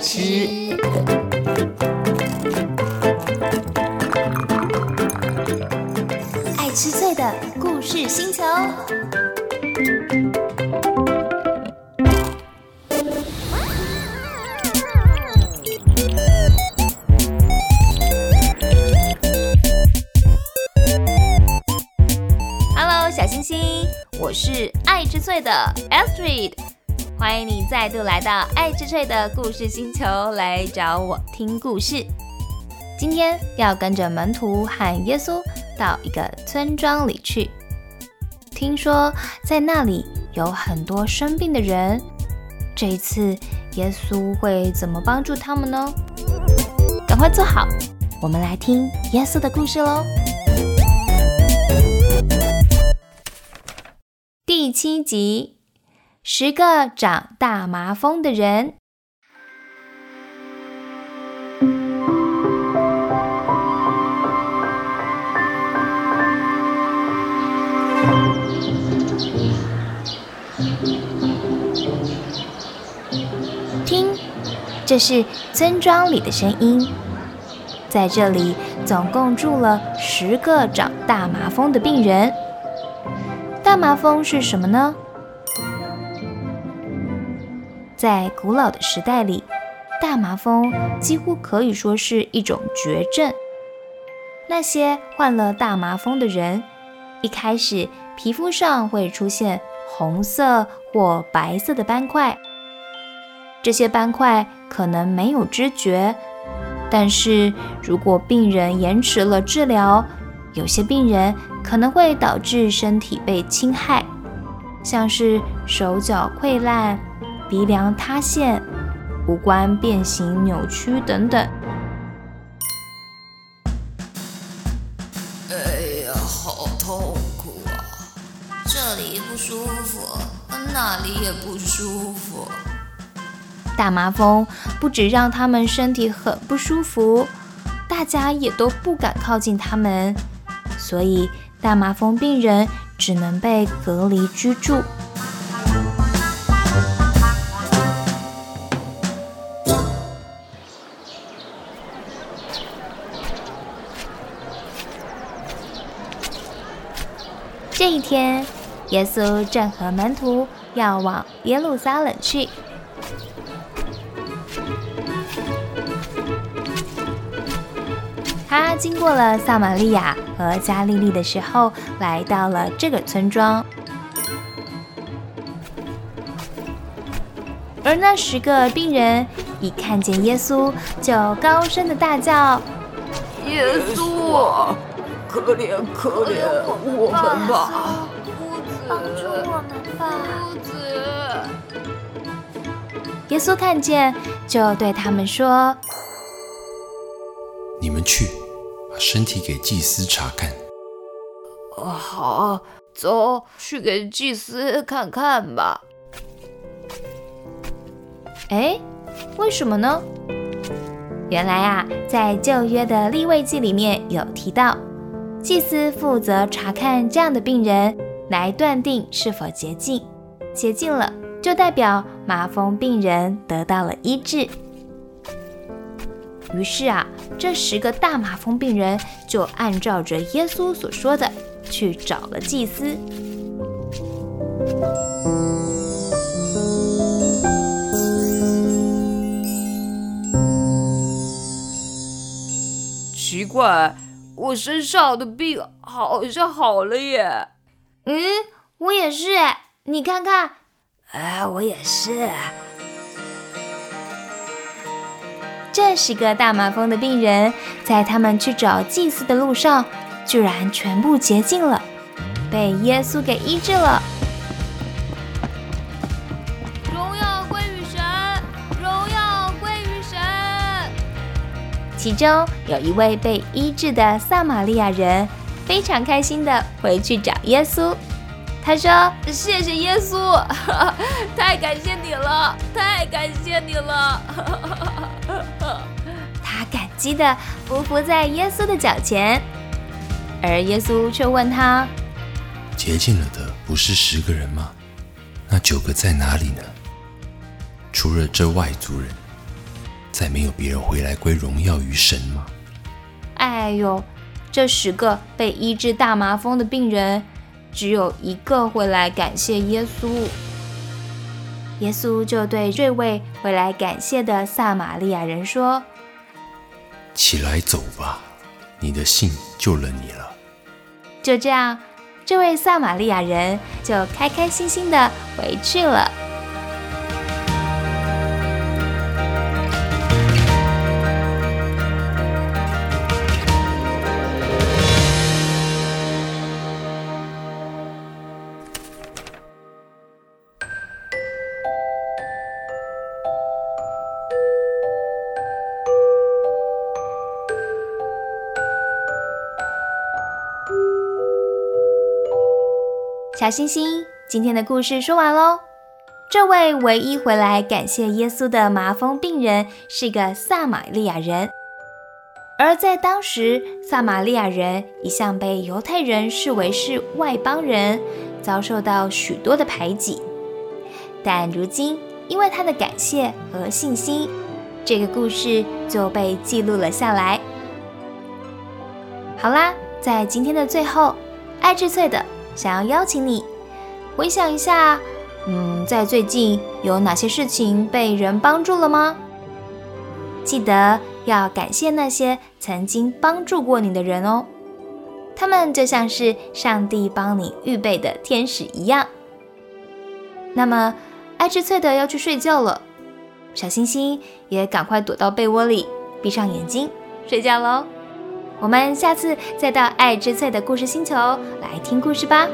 吃。爱吃脆的故事星球。Hello，小星星，我是爱吃脆的 Astrid，欢迎你再度来到爱吃脆的故事星球来找我听故事。今天要跟着门徒和耶稣到一个村庄里去，听说在那里有很多生病的人。这一次，耶稣会怎么帮助他们呢？赶快坐好，我们来听耶稣的故事喽。第七集，十个长大麻风的人。听，这是村庄里的声音。在这里，总共住了十个长大麻风的病人。大麻风是什么呢？在古老的时代里，大麻风几乎可以说是一种绝症。那些患了大麻风的人，一开始皮肤上会出现红色或白色的斑块。这些斑块可能没有知觉，但是如果病人延迟了治疗，有些病人可能会导致身体被侵害，像是手脚溃烂、鼻梁塌陷、五官变形扭曲等等。哎呀，好痛苦啊！这里不舒服，那里也不舒服。大麻风不止让他们身体很不舒服，大家也都不敢靠近他们，所以大麻风病人只能被隔离居住。这一天，耶稣正和门徒要往耶路撒冷去。他经过了撒玛利亚和加利利的时候，来到了这个村庄。而那十个病人一看见耶稣，就高声的大叫：“耶稣，可怜可怜我们吧！帮助我们吧！”夫子，耶稣看见，就对他们说。你们去，把身体给祭司查看。哦，好，走去给祭司看看吧。哎，为什么呢？原来啊，在旧约的立位记里面有提到，祭司负责查看这样的病人，来断定是否洁净。洁净了，就代表麻风病人得到了医治。于是啊，这十个大麻风病人就按照着耶稣所说的去找了祭司。奇怪，我身上的病好像好了耶。嗯，我也是哎，你看看。哎，我也是。这十个大麻风的病人，在他们去找祭司的路上，居然全部洁净了，被耶稣给医治了。其中有一位被医治的撒玛利亚人，非常开心的回去找耶稣。他说：“谢谢耶稣，太感谢你了，太感谢你了。”他感激的匍匐在耶稣的脚前，而耶稣却问他：“洁净了的不是十个人吗？那九个在哪里呢？除了这外族人，再没有别人回来归荣耀于神吗？哎呦，这十个被医治大麻风的病人，只有一个回来感谢耶稣。耶稣就对这位回来感谢的撒玛利亚人说：“起来走吧，你的信救了你了。”就这样，这位撒玛利亚人就开开心心的回去了。小星星，今天的故事说完喽。这位唯一回来感谢耶稣的麻风病人是个撒玛利亚人，而在当时，撒玛利亚人一向被犹太人视为是外邦人，遭受到许多的排挤。但如今，因为他的感谢和信心，这个故事就被记录了下来。好啦，在今天的最后，爱智翠的。想要邀请你回想一下，嗯，在最近有哪些事情被人帮助了吗？记得要感谢那些曾经帮助过你的人哦，他们就像是上帝帮你预备的天使一样。那么，爱吃脆的要去睡觉了，小星星也赶快躲到被窝里，闭上眼睛睡觉喽。我们下次再到爱之翠的故事星球来听故事吧。